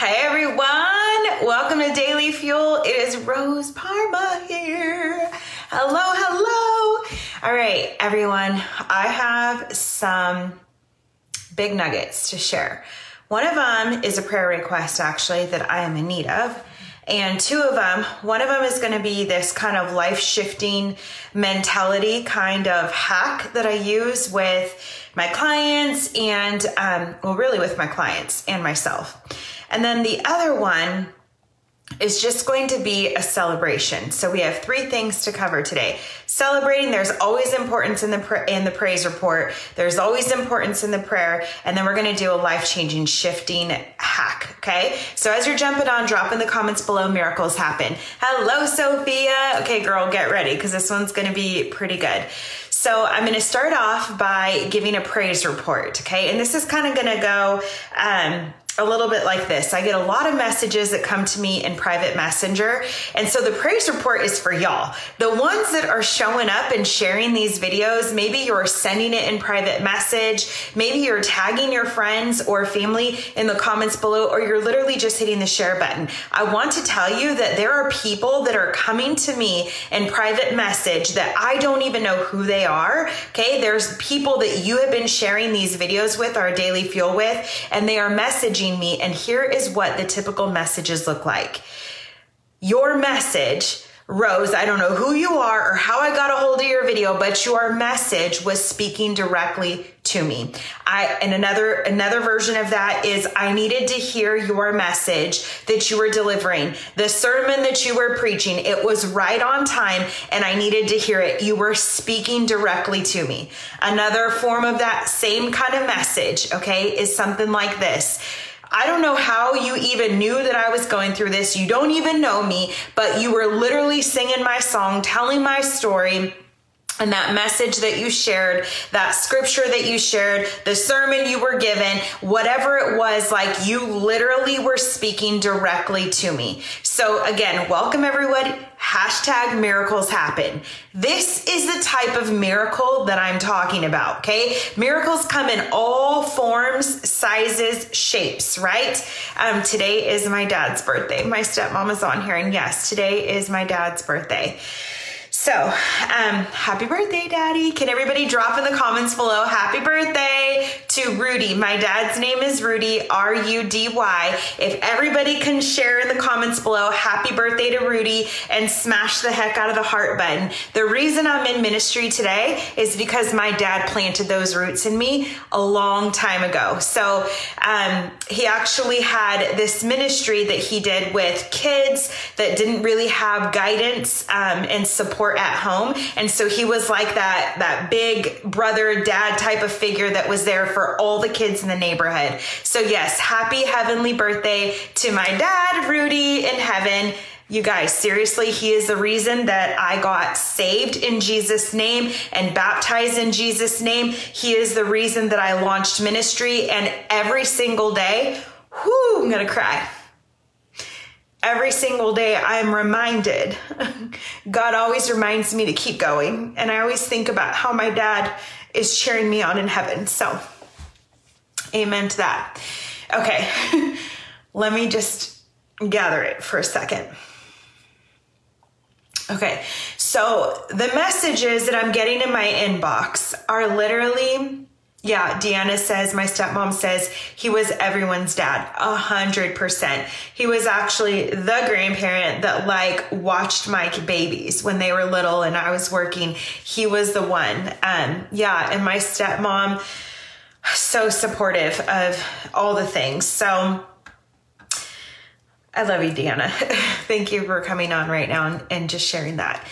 Hey everyone, welcome to Daily Fuel. It is Rose Parma here. Hello, hello. All right, everyone, I have some big nuggets to share. One of them is a prayer request actually that I am in need of. And two of them, one of them is going to be this kind of life shifting mentality kind of hack that I use with my clients and, um, well, really with my clients and myself. And then the other one is just going to be a celebration. So we have three things to cover today. Celebrating, there's always importance in the pra- in the praise report. There's always importance in the prayer, and then we're going to do a life-changing shifting hack, okay? So as you're jumping on, drop in the comments below miracles happen. Hello Sophia. Okay, girl, get ready cuz this one's going to be pretty good. So I'm going to start off by giving a praise report, okay? And this is kind of going to go um a little bit like this. I get a lot of messages that come to me in private messenger. And so the praise report is for y'all. The ones that are showing up and sharing these videos, maybe you're sending it in private message, maybe you're tagging your friends or family in the comments below, or you're literally just hitting the share button. I want to tell you that there are people that are coming to me in private message that I don't even know who they are. Okay. There's people that you have been sharing these videos with, our daily fuel with, and they are messaging me, and here is what the typical messages look like. Your message Rose, I don't know who you are or how I got a hold of your video, but your message was speaking directly to me. I and another another version of that is I needed to hear your message that you were delivering. The sermon that you were preaching, it was right on time and I needed to hear it. You were speaking directly to me. Another form of that same kind of message, okay, is something like this. I don't know how you even knew that I was going through this. You don't even know me, but you were literally singing my song, telling my story and that message that you shared, that scripture that you shared, the sermon you were given, whatever it was, like you literally were speaking directly to me. So again, welcome everyone. Hashtag miracles happen. This is the type of miracle that I'm talking about. Okay. Miracles come in all forms, sizes, shapes, right? Um, today is my dad's birthday. My stepmom is on here. And yes, today is my dad's birthday. So, um, happy birthday, Daddy. Can everybody drop in the comments below happy birthday to Rudy? My dad's name is Rudy, R U D Y. If everybody can share in the comments below happy birthday to Rudy and smash the heck out of the heart button. The reason I'm in ministry today is because my dad planted those roots in me a long time ago. So, um, he actually had this ministry that he did with kids that didn't really have guidance um, and support support at home. And so he was like that, that big brother, dad type of figure that was there for all the kids in the neighborhood. So yes, happy heavenly birthday to my dad, Rudy in heaven. You guys, seriously, he is the reason that I got saved in Jesus' name and baptized in Jesus' name. He is the reason that I launched ministry and every single day, whoo, I'm gonna cry every single day I'm reminded. God always reminds me to keep going. And I always think about how my dad is cheering me on in heaven. So, amen to that. Okay, let me just gather it for a second. Okay, so the messages that I'm getting in my inbox are literally yeah, Deanna says, my stepmom says he was everyone's dad, a hundred percent. He was actually the grandparent that like watched my babies when they were little and I was working. He was the one. Um, yeah, and my stepmom, so supportive of all the things. So I love you, Deanna. Thank you for coming on right now and, and just sharing that.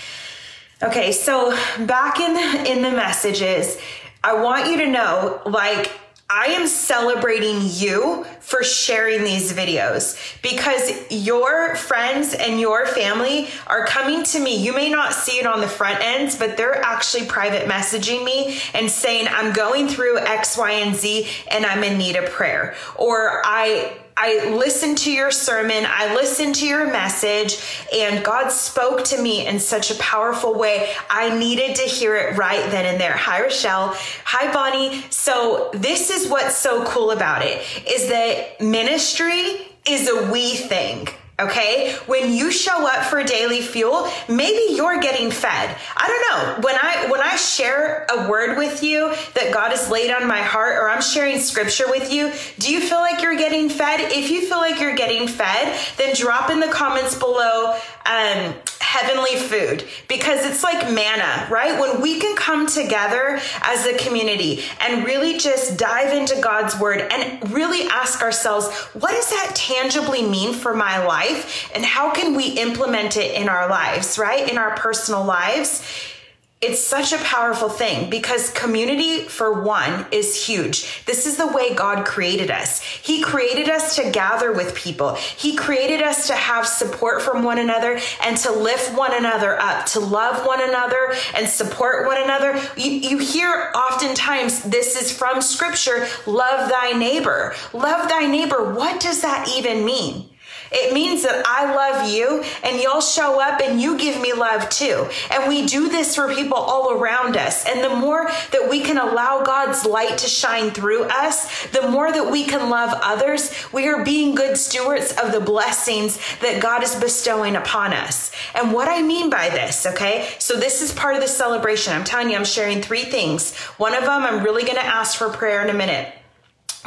Okay, so back in in the messages, I want you to know, like, I am celebrating you for sharing these videos because your friends and your family are coming to me. You may not see it on the front ends, but they're actually private messaging me and saying, I'm going through X, Y, and Z and I'm in need of prayer. Or I, I listened to your sermon, I listened to your message, and God spoke to me in such a powerful way. I needed to hear it right then and there. Hi, Rochelle. Hi, Bonnie. So, this is what's so cool about it is that ministry is a we thing. Okay. When you show up for daily fuel, maybe you're getting fed. I don't know. When I, when I share a word with you that God has laid on my heart or I'm sharing scripture with you, do you feel like you're getting fed? If you feel like you're getting fed, then drop in the comments below, um, heavenly food because it's like manna, right? When we can come together as a community and really just dive into God's word and really ask ourselves, what does that tangibly mean for my life? And how can we implement it in our lives, right? In our personal lives? It's such a powerful thing because community, for one, is huge. This is the way God created us. He created us to gather with people. He created us to have support from one another and to lift one another up, to love one another and support one another. You, you hear oftentimes this is from scripture love thy neighbor. Love thy neighbor. What does that even mean? It means that I love you and you'll show up and you give me love too. And we do this for people all around us. And the more that we can allow God's light to shine through us, the more that we can love others, we are being good stewards of the blessings that God is bestowing upon us. And what I mean by this, okay? So this is part of the celebration. I'm telling you, I'm sharing three things. One of them, I'm really going to ask for prayer in a minute.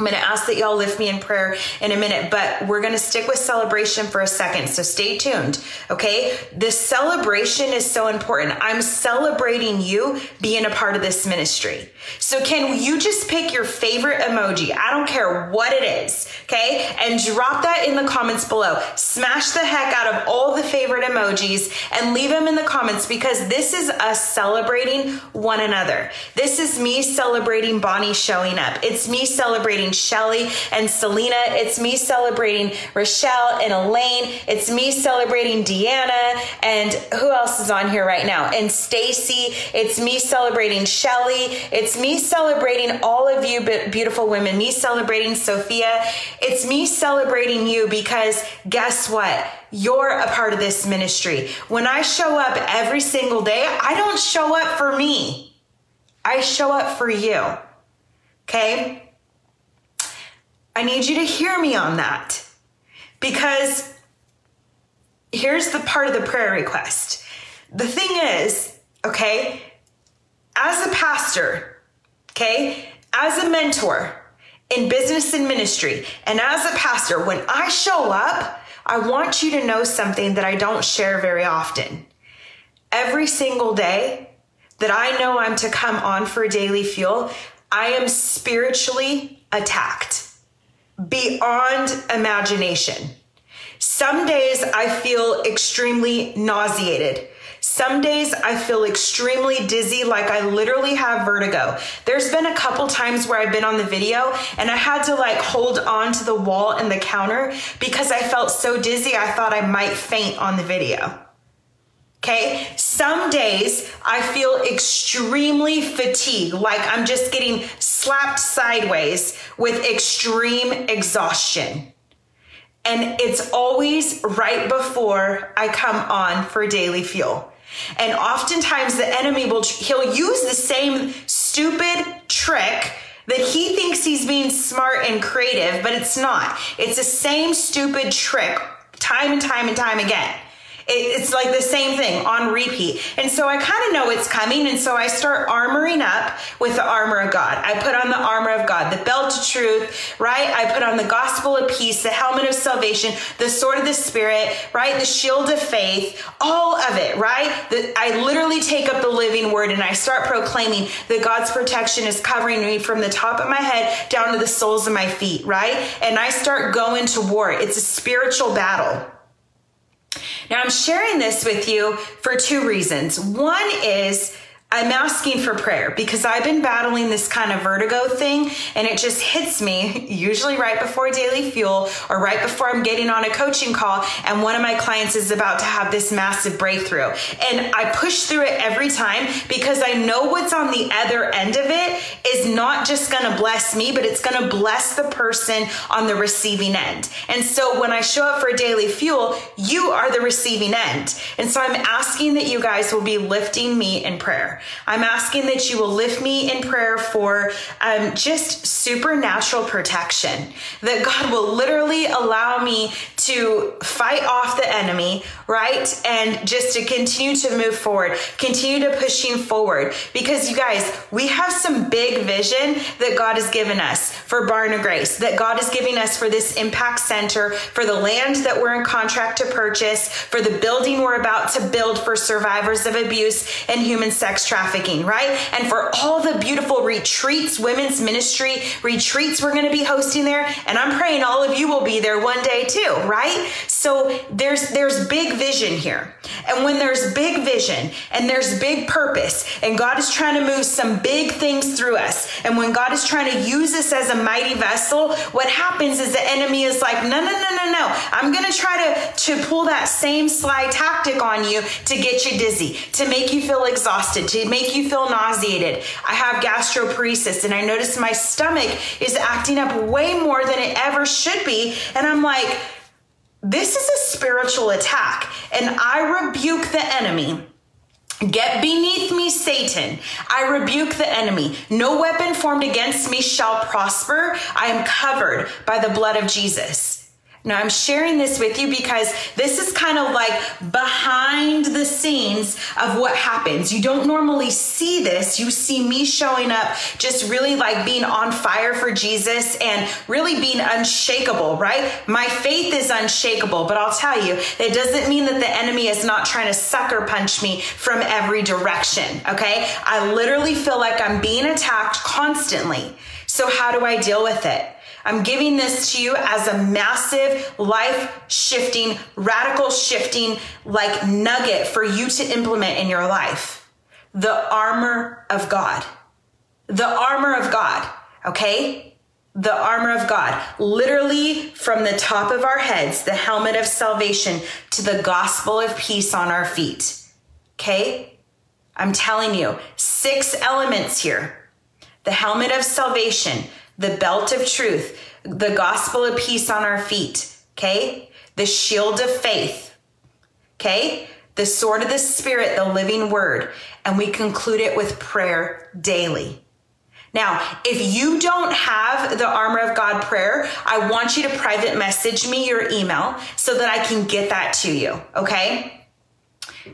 I'm going to ask that y'all lift me in prayer in a minute, but we're going to stick with celebration for a second. So stay tuned. Okay. This celebration is so important. I'm celebrating you being a part of this ministry. So can you just pick your favorite emoji? I don't care what it is. Okay. And drop that in the comments below. Smash the heck out of all the favorite emojis and leave them in the comments because this is us celebrating one another. This is me celebrating Bonnie showing up. It's me celebrating celebrating Shelly and Selena. It's me celebrating Rochelle and Elaine. It's me celebrating Deanna and who else is on here right now? And Stacy. It's me celebrating Shelly. It's me celebrating all of you beautiful women. Me celebrating Sophia. It's me celebrating you because guess what? You're a part of this ministry. When I show up every single day, I don't show up for me. I show up for you. Okay? I need you to hear me on that because here's the part of the prayer request. The thing is, okay, as a pastor, okay, as a mentor in business and ministry, and as a pastor, when I show up, I want you to know something that I don't share very often. Every single day that I know I'm to come on for daily fuel, I am spiritually attacked beyond imagination. Some days I feel extremely nauseated. Some days I feel extremely dizzy, like I literally have vertigo. There's been a couple times where I've been on the video and I had to like hold on to the wall and the counter because I felt so dizzy I thought I might faint on the video. Okay. Some days I feel extremely fatigued, like I'm just getting slapped sideways with extreme exhaustion. And it's always right before I come on for daily fuel. And oftentimes the enemy will, he'll use the same stupid trick that he thinks he's being smart and creative, but it's not. It's the same stupid trick time and time and time again it's like the same thing on repeat. And so I kind of know it's coming. And so I start armoring up with the armor of God. I put on the armor of God, the belt of truth, right? I put on the gospel of peace, the helmet of salvation, the sword of the spirit, right? The shield of faith, all of it, right? The, I literally take up the living word and I start proclaiming that God's protection is covering me from the top of my head down to the soles of my feet, right? And I start going to war. It's a spiritual battle. Now, I'm sharing this with you for two reasons. One is I'm asking for prayer because I've been battling this kind of vertigo thing and it just hits me usually right before daily fuel or right before I'm getting on a coaching call and one of my clients is about to have this massive breakthrough. And I push through it every time because I know what's on the other end of it is not just going to bless me, but it's going to bless the person on the receiving end. And so when I show up for daily fuel, you are the receiving end. And so I'm asking that you guys will be lifting me in prayer. I'm asking that you will lift me in prayer for um, just supernatural protection, that God will literally allow me to fight off the enemy, right? And just to continue to move forward, continue to pushing forward. Because you guys, we have some big vision that God has given us for Barn of Grace, that God is giving us for this impact center, for the land that we're in contract to purchase, for the building we're about to build for survivors of abuse and human sex trafficking, right? And for all the beautiful retreats, women's ministry retreats we're going to be hosting there. And I'm praying all of you will be there one day too, right? So there's there's big vision here. And when there's big vision and there's big purpose and God is trying to move some big things through us and when God is trying to use us as a mighty vessel, what happens is the enemy is like, "No, no, no, no, no. I'm going to try to to pull that same sly tactic on you to get you dizzy, to make you feel exhausted, to make you feel nauseated. I have gastroparesis and I notice my stomach is acting up way more than it ever should be. And I'm like, this is a spiritual attack. And I rebuke the enemy. Get beneath me, Satan. I rebuke the enemy. No weapon formed against me shall prosper. I am covered by the blood of Jesus. Now, I'm sharing this with you because this is kind of like behind the scenes of what happens. You don't normally see this. You see me showing up just really like being on fire for Jesus and really being unshakable, right? My faith is unshakable, but I'll tell you, it doesn't mean that the enemy is not trying to sucker punch me from every direction, okay? I literally feel like I'm being attacked constantly. So, how do I deal with it? I'm giving this to you as a massive life shifting, radical shifting, like nugget for you to implement in your life. The armor of God. The armor of God. Okay? The armor of God. Literally from the top of our heads, the helmet of salvation to the gospel of peace on our feet. Okay? I'm telling you, six elements here. The helmet of salvation, the belt of truth, the gospel of peace on our feet, okay? The shield of faith, okay? The sword of the spirit, the living word. And we conclude it with prayer daily. Now, if you don't have the armor of God prayer, I want you to private message me your email so that I can get that to you, okay?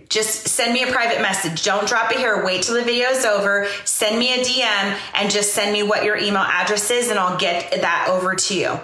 Just send me a private message. Don't drop it here. Wait till the video is over. Send me a DM and just send me what your email address is and I'll get that over to you.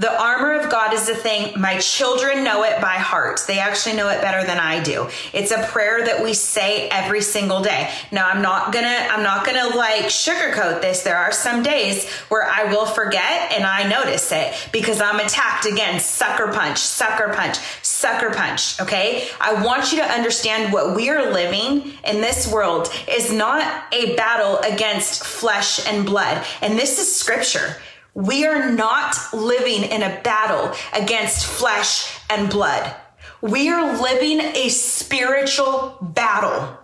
The armor of God is a thing. My children know it by heart. They actually know it better than I do. It's a prayer that we say every single day. Now, I'm not gonna, I'm not gonna like sugarcoat this. There are some days where I will forget and I notice it because I'm attacked again. Sucker punch, sucker punch, sucker punch. Okay. I want you to understand what we are living in this world is not a battle against flesh and blood. And this is scripture. We are not living in a battle against flesh and blood. We are living a spiritual battle.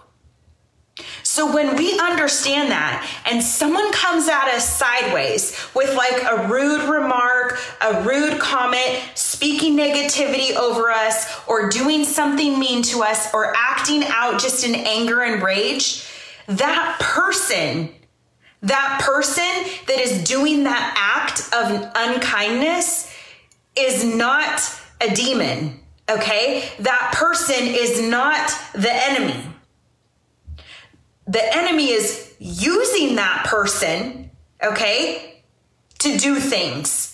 So when we understand that and someone comes at us sideways with like a rude remark, a rude comment, speaking negativity over us, or doing something mean to us, or acting out just in anger and rage, that person that person that is doing that act of unkindness is not a demon, okay? That person is not the enemy. The enemy is using that person, okay, to do things.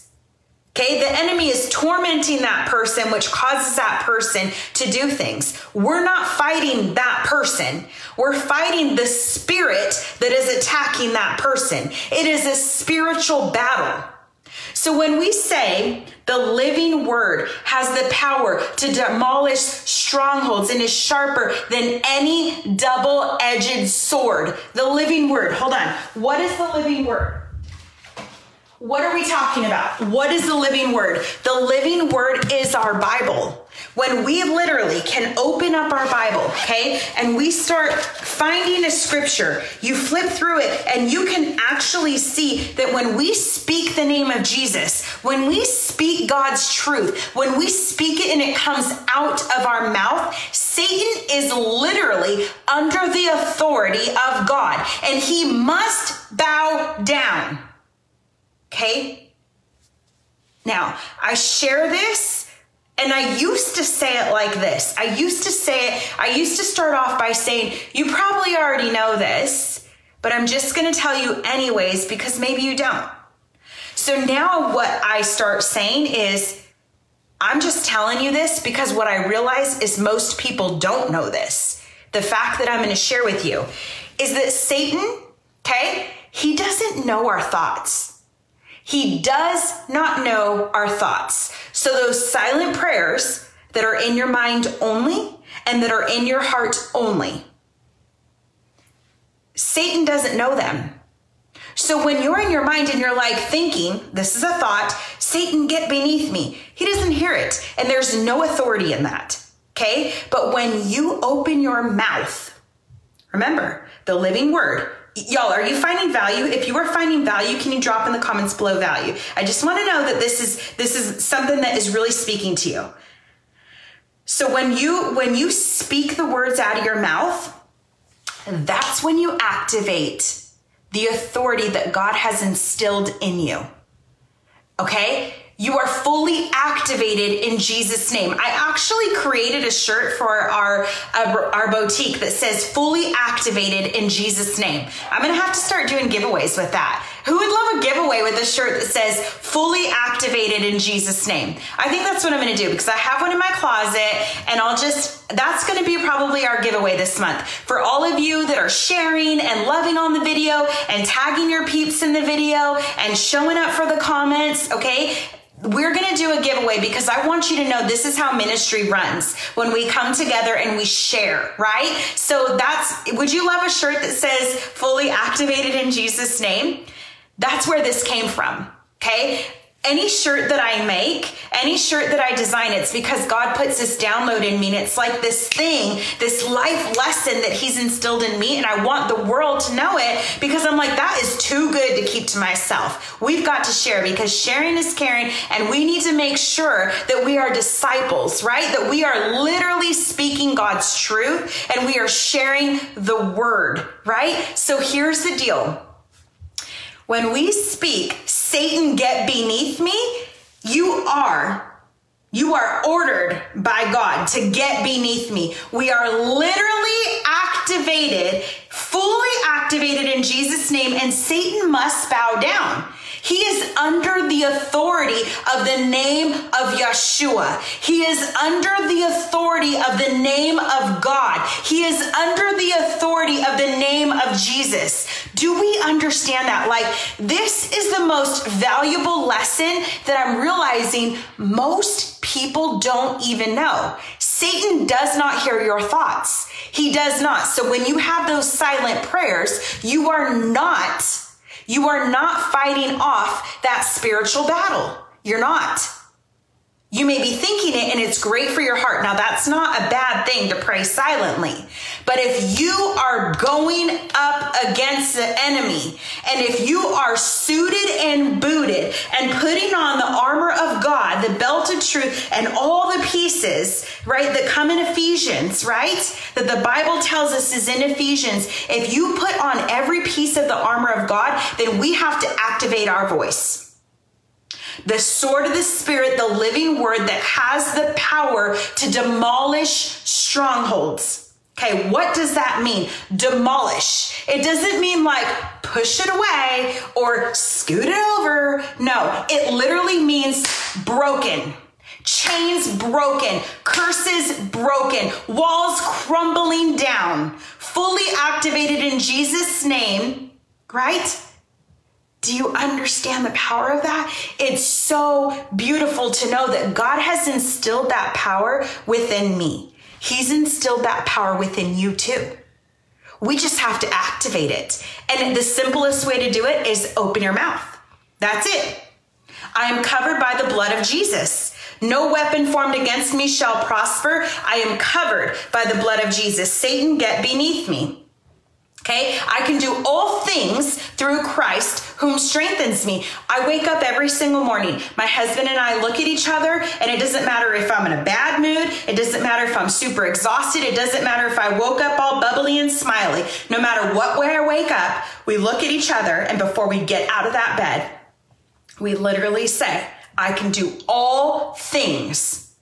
Okay, the enemy is tormenting that person, which causes that person to do things. We're not fighting that person. We're fighting the spirit that is attacking that person. It is a spiritual battle. So when we say the living word has the power to demolish strongholds and is sharper than any double edged sword, the living word, hold on. What is the living word? What are we talking about? What is the living word? The living word is our Bible. When we literally can open up our Bible, okay, and we start finding a scripture, you flip through it and you can actually see that when we speak the name of Jesus, when we speak God's truth, when we speak it and it comes out of our mouth, Satan is literally under the authority of God and he must bow down. Okay? Now, I share this and I used to say it like this. I used to say it, I used to start off by saying, You probably already know this, but I'm just going to tell you anyways because maybe you don't. So now what I start saying is, I'm just telling you this because what I realize is most people don't know this. The fact that I'm going to share with you is that Satan, okay, he doesn't know our thoughts. He does not know our thoughts. So those silent prayers that are in your mind only and that are in your heart only, Satan doesn't know them. So when you're in your mind and you're like thinking, this is a thought, Satan, get beneath me, he doesn't hear it. And there's no authority in that. Okay. But when you open your mouth, remember the living word. Y'all, are you finding value? If you are finding value, can you drop in the comments below value? I just want to know that this is this is something that is really speaking to you. So when you when you speak the words out of your mouth, that's when you activate the authority that God has instilled in you. Okay? You are fully activated in Jesus' name. I actually created a shirt for our, our, our boutique that says fully activated in Jesus' name. I'm gonna have to start doing giveaways with that. Who would love a giveaway with a shirt that says fully activated in Jesus' name? I think that's what I'm gonna do because I have one in my closet and I'll just, that's gonna be probably our giveaway this month. For all of you that are sharing and loving on the video and tagging your peeps in the video and showing up for the comments, okay? We're going to do a giveaway because I want you to know this is how ministry runs when we come together and we share, right? So that's, would you love a shirt that says fully activated in Jesus' name? That's where this came from. Okay any shirt that I make, any shirt that I design, it's because God puts this download in me. And it's like this thing, this life lesson that He's instilled in me. And I want the world to know it because I'm like, that is too good to keep to myself. We've got to share because sharing is caring. And we need to make sure that we are disciples, right? That we are literally speaking God's truth and we are sharing the word, right? So here's the deal when we speak, Satan, get beneath me, you are you are ordered by God to get beneath me. We are literally activated, fully activated in Jesus' name, and Satan must bow down. He is under the authority of the name of Yeshua. He is under the authority of the name of God. He is under the authority of the of Jesus. Do we understand that? Like, this is the most valuable lesson that I'm realizing most people don't even know. Satan does not hear your thoughts. He does not. So when you have those silent prayers, you are not you are not fighting off that spiritual battle. You're not. You may be thinking it and it's great for your heart. Now, that's not a bad thing to pray silently. But if you are going up against the enemy and if you are suited and booted and putting on the armor of God, the belt of truth, and all the pieces, right, that come in Ephesians, right, that the Bible tells us is in Ephesians, if you put on every piece of the armor of God, then we have to activate our voice the sword of the Spirit, the living word that has the power to demolish strongholds. Okay, what does that mean? Demolish. It doesn't mean like push it away or scoot it over. No, it literally means broken. Chains broken, curses broken, walls crumbling down, fully activated in Jesus' name, right? Do you understand the power of that? It's so beautiful to know that God has instilled that power within me. He's instilled that power within you too. We just have to activate it. And the simplest way to do it is open your mouth. That's it. I am covered by the blood of Jesus. No weapon formed against me shall prosper. I am covered by the blood of Jesus. Satan, get beneath me. Okay, I can do all things through Christ whom strengthens me. I wake up every single morning. My husband and I look at each other, and it doesn't matter if I'm in a bad mood, it doesn't matter if I'm super exhausted, it doesn't matter if I woke up all bubbly and smiley. No matter what way I wake up, we look at each other, and before we get out of that bed, we literally say, I can do all things.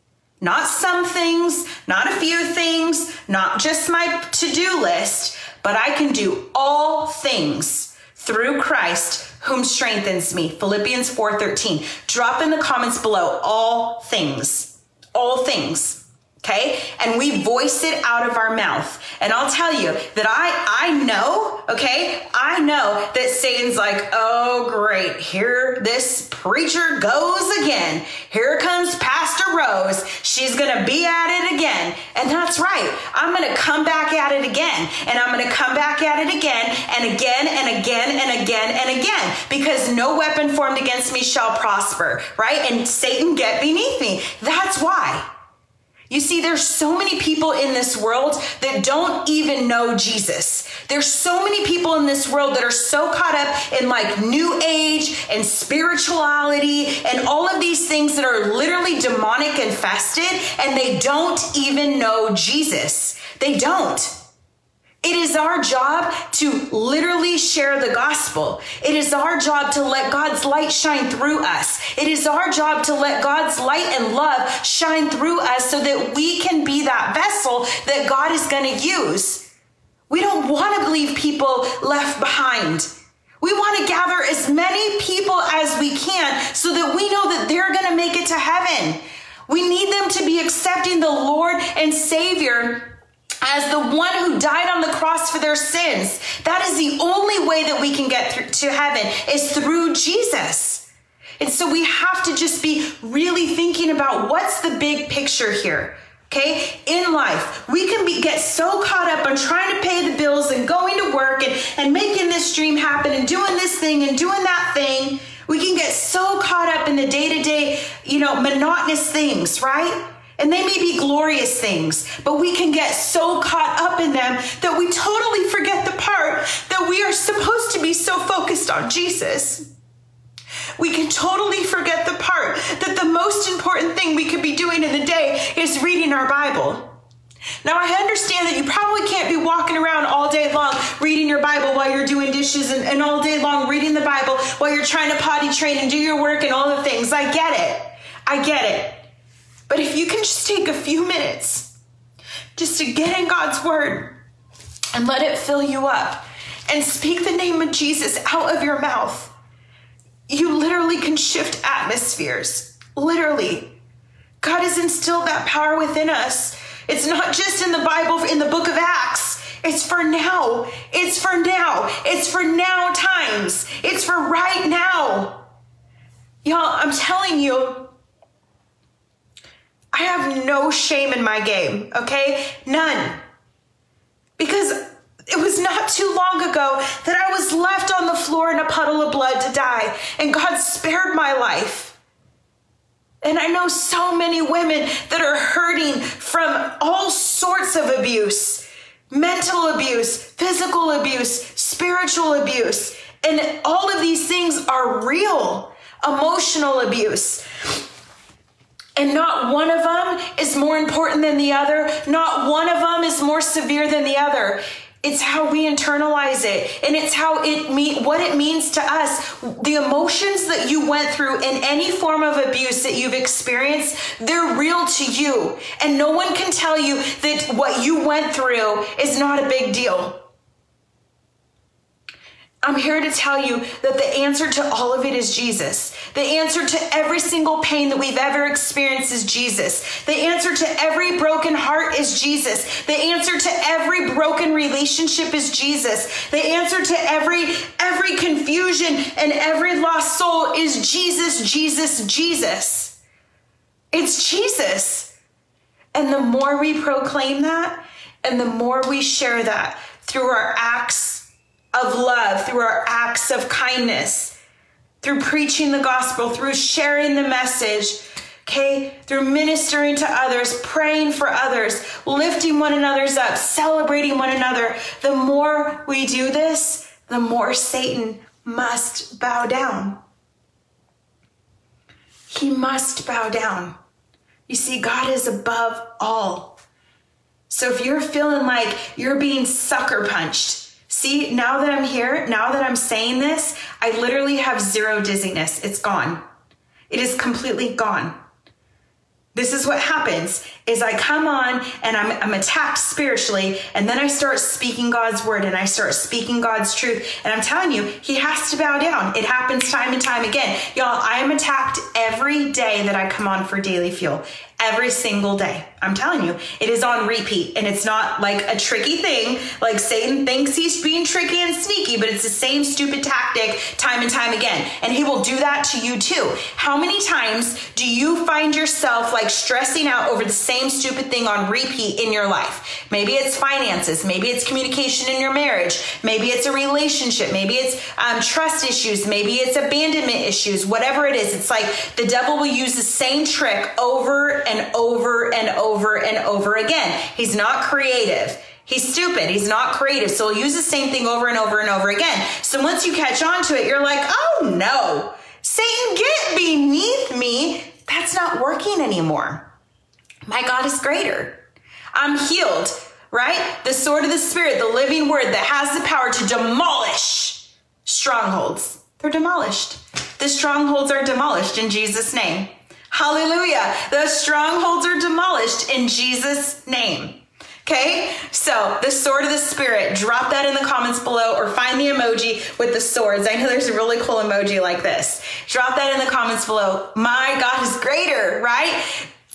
Not some things, not a few things, not just my to do list but I can do all things through Christ whom strengthens me. Philippians 4:13. Drop in the comments below all things. All things okay? And we voice it out of our mouth. And i'll tell you that i i know okay? I know that satan's like oh great here this preacher goes again. Here comes pastor rose. She's gonna be at it again. And that's right. I'm gonna come back at it again. And i'm gonna come back at it again and again and again and again and again. Because no weapon formed against me shall prosper right? And satan get beneath me. That's why you see, there's so many people in this world that don't even know Jesus. There's so many people in this world that are so caught up in like new age and spirituality and all of these things that are literally demonic infested, and they don't even know Jesus. They don't. It is our job to literally share the gospel. It is our job to let God's light shine through us. It is our job to let God's light and love shine through us so that we can be that vessel that God is going to use. We don't want to leave people left behind. We want to gather as many people as we can so that we know that they're going to make it to heaven. We need them to be accepting the Lord and Savior as the one who died on the cross for their sins. That is the only way that we can get to heaven is through Jesus. And so we have to just be really thinking about what's the big picture here. Okay, in life, we can be get so caught up on trying to pay the bills and going to work and, and making this dream happen and doing this thing and doing that thing. We can get so caught up in the day-to-day, you know, monotonous things, right? And they may be glorious things, but we can get so caught up in them that we totally forget the part that we are supposed to be so focused on Jesus. We can totally forget the part that the most important thing we could be doing in the day is reading our Bible. Now, I understand that you probably can't be walking around all day long reading your Bible while you're doing dishes and, and, all day long reading the Bible while you're trying to potty train and do your work and all the things. I get it. I get it. But if you can just take a few minutes just to get in God's word and let it fill you up and speak the name of Jesus out of your mouth, you literally can shift atmospheres. Literally. God has instilled that power within us. It's not just in the Bible, in the book of Acts. It's for now. It's for now. It's for now times. It's for right now. Y'all, I'm telling you, I have no shame in my game, okay? None. Because it was not too long ago that I was left on the floor in a puddle of blood to die, and God spared my life. And I know so many women that are hurting from all sorts of abuse mental abuse, physical abuse, spiritual abuse. And all of these things are real. Emotional abuse. And not one of them is more important than the other. Not one of them is more severe than the other. It's how we internalize it and it's how it mean what it means to us. The emotions that you went through in any form of abuse that you've experienced, they're real to you. And no one can tell you that what you went through is not a big deal. I'm here to tell you that the answer to all of it is Jesus. The answer to every single pain that we've ever experienced is Jesus. The answer to every broken heart is Jesus. The answer to every broken relationship is Jesus. The answer to every every confusion and every lost soul is Jesus, Jesus, Jesus. It's Jesus. And the more we proclaim that and the more we share that through our acts of love, through our acts of kindness, through preaching the gospel, through sharing the message, okay? Through ministering to others, praying for others, lifting one another's up, celebrating one another. The more we do this, the more Satan must bow down. He must bow down. You see, God is above all. So if you're feeling like you're being sucker punched, see, now that I'm here, now that I'm saying this, I literally have zero dizziness. It's gone. It is completely gone. This is what happens is I come on and I'm, I'm attacked spiritually and then I start speaking God's word and I start speaking God's truth. And I'm telling you, he has to bow down. It happens time and time again. Y'all, I am attacked every day that I come on for daily fuel every single day. I'm telling you, it is on repeat and it's not like a tricky thing. Like Satan thinks he's being tricky and sneaky, but it's the same stupid tactic time and time again. And he will do that to you too. How many times do you find yourself like stressing out over the same stupid thing on repeat in your life? Maybe it's finances, maybe it's communication in your marriage, maybe it's a relationship, maybe it's um, trust issues, maybe it's abandonment issues, whatever it is. It's like the devil will use the same trick over and over and over and over again. He's not creative. He's stupid. He's not creative. So he'll use the same thing over and over and over again. So once you catch on to it, you're like, oh no, Satan, get beneath me. That's not working anymore. My God is greater. I'm healed, right? The sword of the Spirit, the living word that has the power to demolish strongholds. They're demolished. The strongholds are demolished in Jesus' name. Hallelujah. The strongholds are demolished in Jesus' name. Okay, so the sword of the spirit, drop that in the comments below or find the emoji with the swords. I know there's a really cool emoji like this. Drop that in the comments below. My God is greater, right?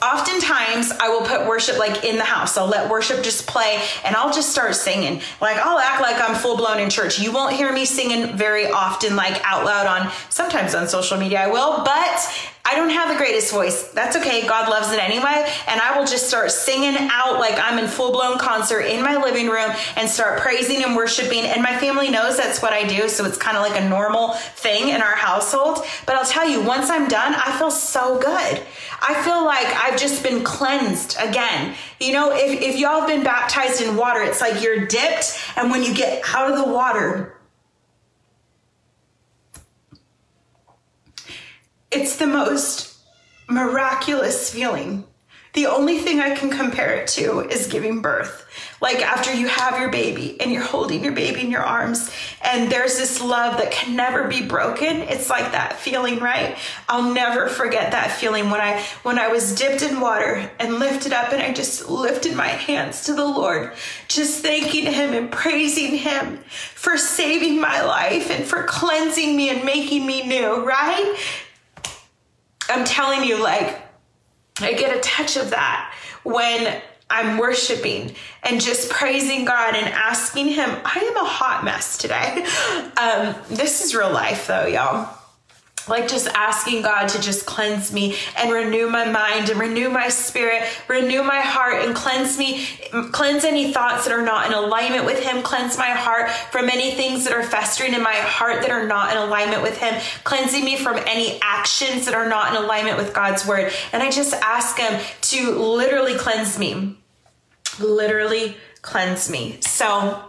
Oftentimes, I will put worship like in the house. I'll let worship just play and I'll just start singing. Like, I'll act like I'm full blown in church. You won't hear me singing very often, like out loud on sometimes on social media, I will, but I don't have the greatest voice. That's okay. God loves it anyway. And I will just start singing out like I'm in full blown concert in my living room and start praising and worshiping. And my family knows that's what I do. So it's kind of like a normal thing in our household. But I'll tell you, once I'm done, I feel so good. I feel like I've just been cleansed again. You know, if, if y'all have been baptized in water, it's like you're dipped. And when you get out of the water, It's the most miraculous feeling. The only thing I can compare it to is giving birth. Like after you have your baby and you're holding your baby in your arms, and there's this love that can never be broken. It's like that feeling, right? I'll never forget that feeling when I when I was dipped in water and lifted up and I just lifted my hands to the Lord, just thanking him and praising him for saving my life and for cleansing me and making me new, right? I'm telling you, like, I get a touch of that when I'm worshiping and just praising God and asking Him. I am a hot mess today. Um, this is real life, though, y'all like just asking God to just cleanse me and renew my mind and renew my spirit, renew my heart and cleanse me, cleanse any thoughts that are not in alignment with Him, cleanse my heart from any things that are festering in my heart that are not in alignment with Him, cleansing me from any actions that are not in alignment with God's word. And I just ask Him to literally cleanse me, literally cleanse me. So,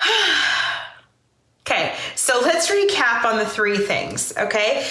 so let's recap on the three things, okay?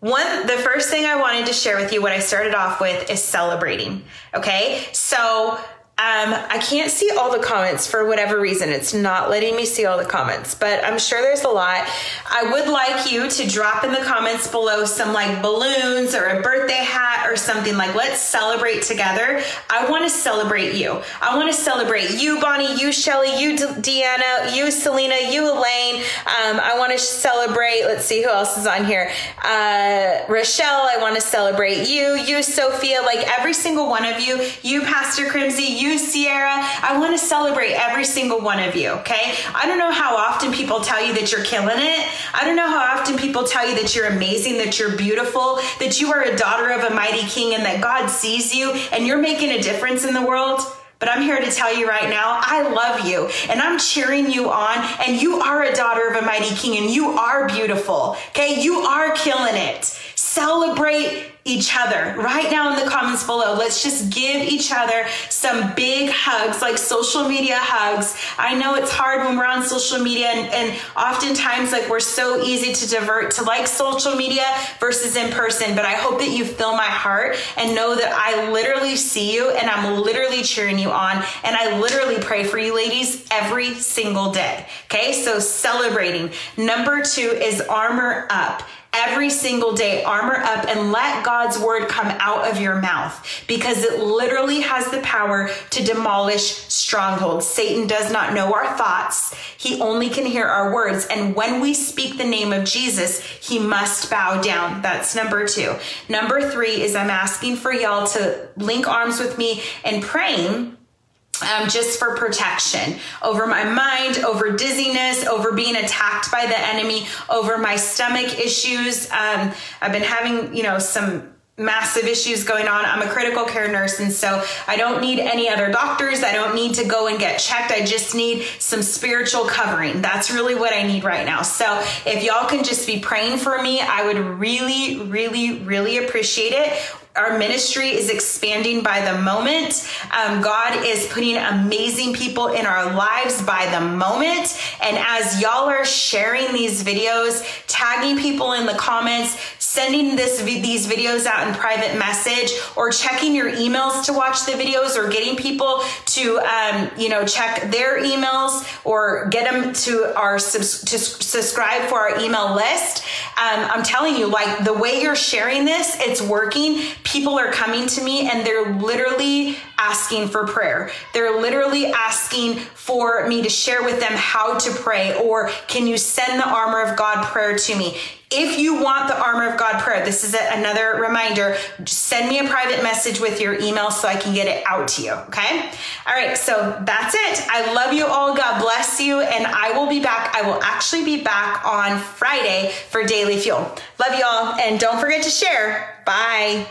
One, the first thing I wanted to share with you, what I started off with, is celebrating, okay? So um, I can't see all the comments for whatever reason. It's not letting me see all the comments, but I'm sure there's a lot. I would like you to drop in the comments below some like balloons or a birthday hat or something like let's celebrate together. I want to celebrate you. I want to celebrate you, Bonnie, you, Shelly, you, Deanna, you, Selena, you, Elaine. Um, I want to celebrate, let's see who else is on here. Uh, Rochelle, I want to celebrate you, you, Sophia, like every single one of you, you, Pastor Crimsy, you, you, Sierra. I want to celebrate every single one of you, okay? I don't know how often people tell you that you're killing it. I don't know how often people tell you that you're amazing, that you're beautiful, that you are a daughter of a mighty king, and that God sees you and you're making a difference in the world. But I'm here to tell you right now, I love you and I'm cheering you on. And you are a daughter of a mighty king and you are beautiful. Okay. You are killing it celebrate each other right now in the comments below. Let's just give each other some big hugs, like social media hugs. I know it's hard when we're on social media, and, and oftentimes, like, we're so easy to divert to like social media versus in person. But I hope that you fill my heart and know that I literally see you and I'm literally cheering you on. And I literally pray for you, ladies, every single day. Okay, so celebrating. Number two is armor up every single day, armor up and let God's word come out of your mouth because it literally has the power to demolish strongholds. Satan does not know our thoughts. He only can hear our words. And when we speak the name of Jesus, he must bow down. That's number two. Number three is I'm asking for y'all to link arms with me and praying um, just for protection over my mind, over dizziness, over being attacked by the enemy, over my stomach issues. Um, I've been having, you know, some massive issues going on. I'm a critical care nurse, and so I don't need any other doctors. I don't need to go and get checked. I just need some spiritual covering. That's really what I need right now. So if y'all can just be praying for me, I would really, really, really appreciate it our ministry is expanding by the moment. Um, God is putting amazing people in our lives by the moment. And as y'all are sharing these videos, tagging people in the comments, sending this these videos out in private message, or checking your emails to watch the videos, or getting people to um, you know check their emails or get them to our to subscribe for our email list. Um, I'm telling you, like the way you're sharing this, it's working people are coming to me and they're literally asking for prayer. They're literally asking for me to share with them how to pray or can you send the armor of God prayer to me? If you want the armor of God prayer, this is another reminder. Send me a private message with your email so I can get it out to you. Okay. All right. So that's it. I love you all. God bless you. And I will be back. I will actually be back on Friday for Daily Fuel. Love you all. And don't forget to share. Bye.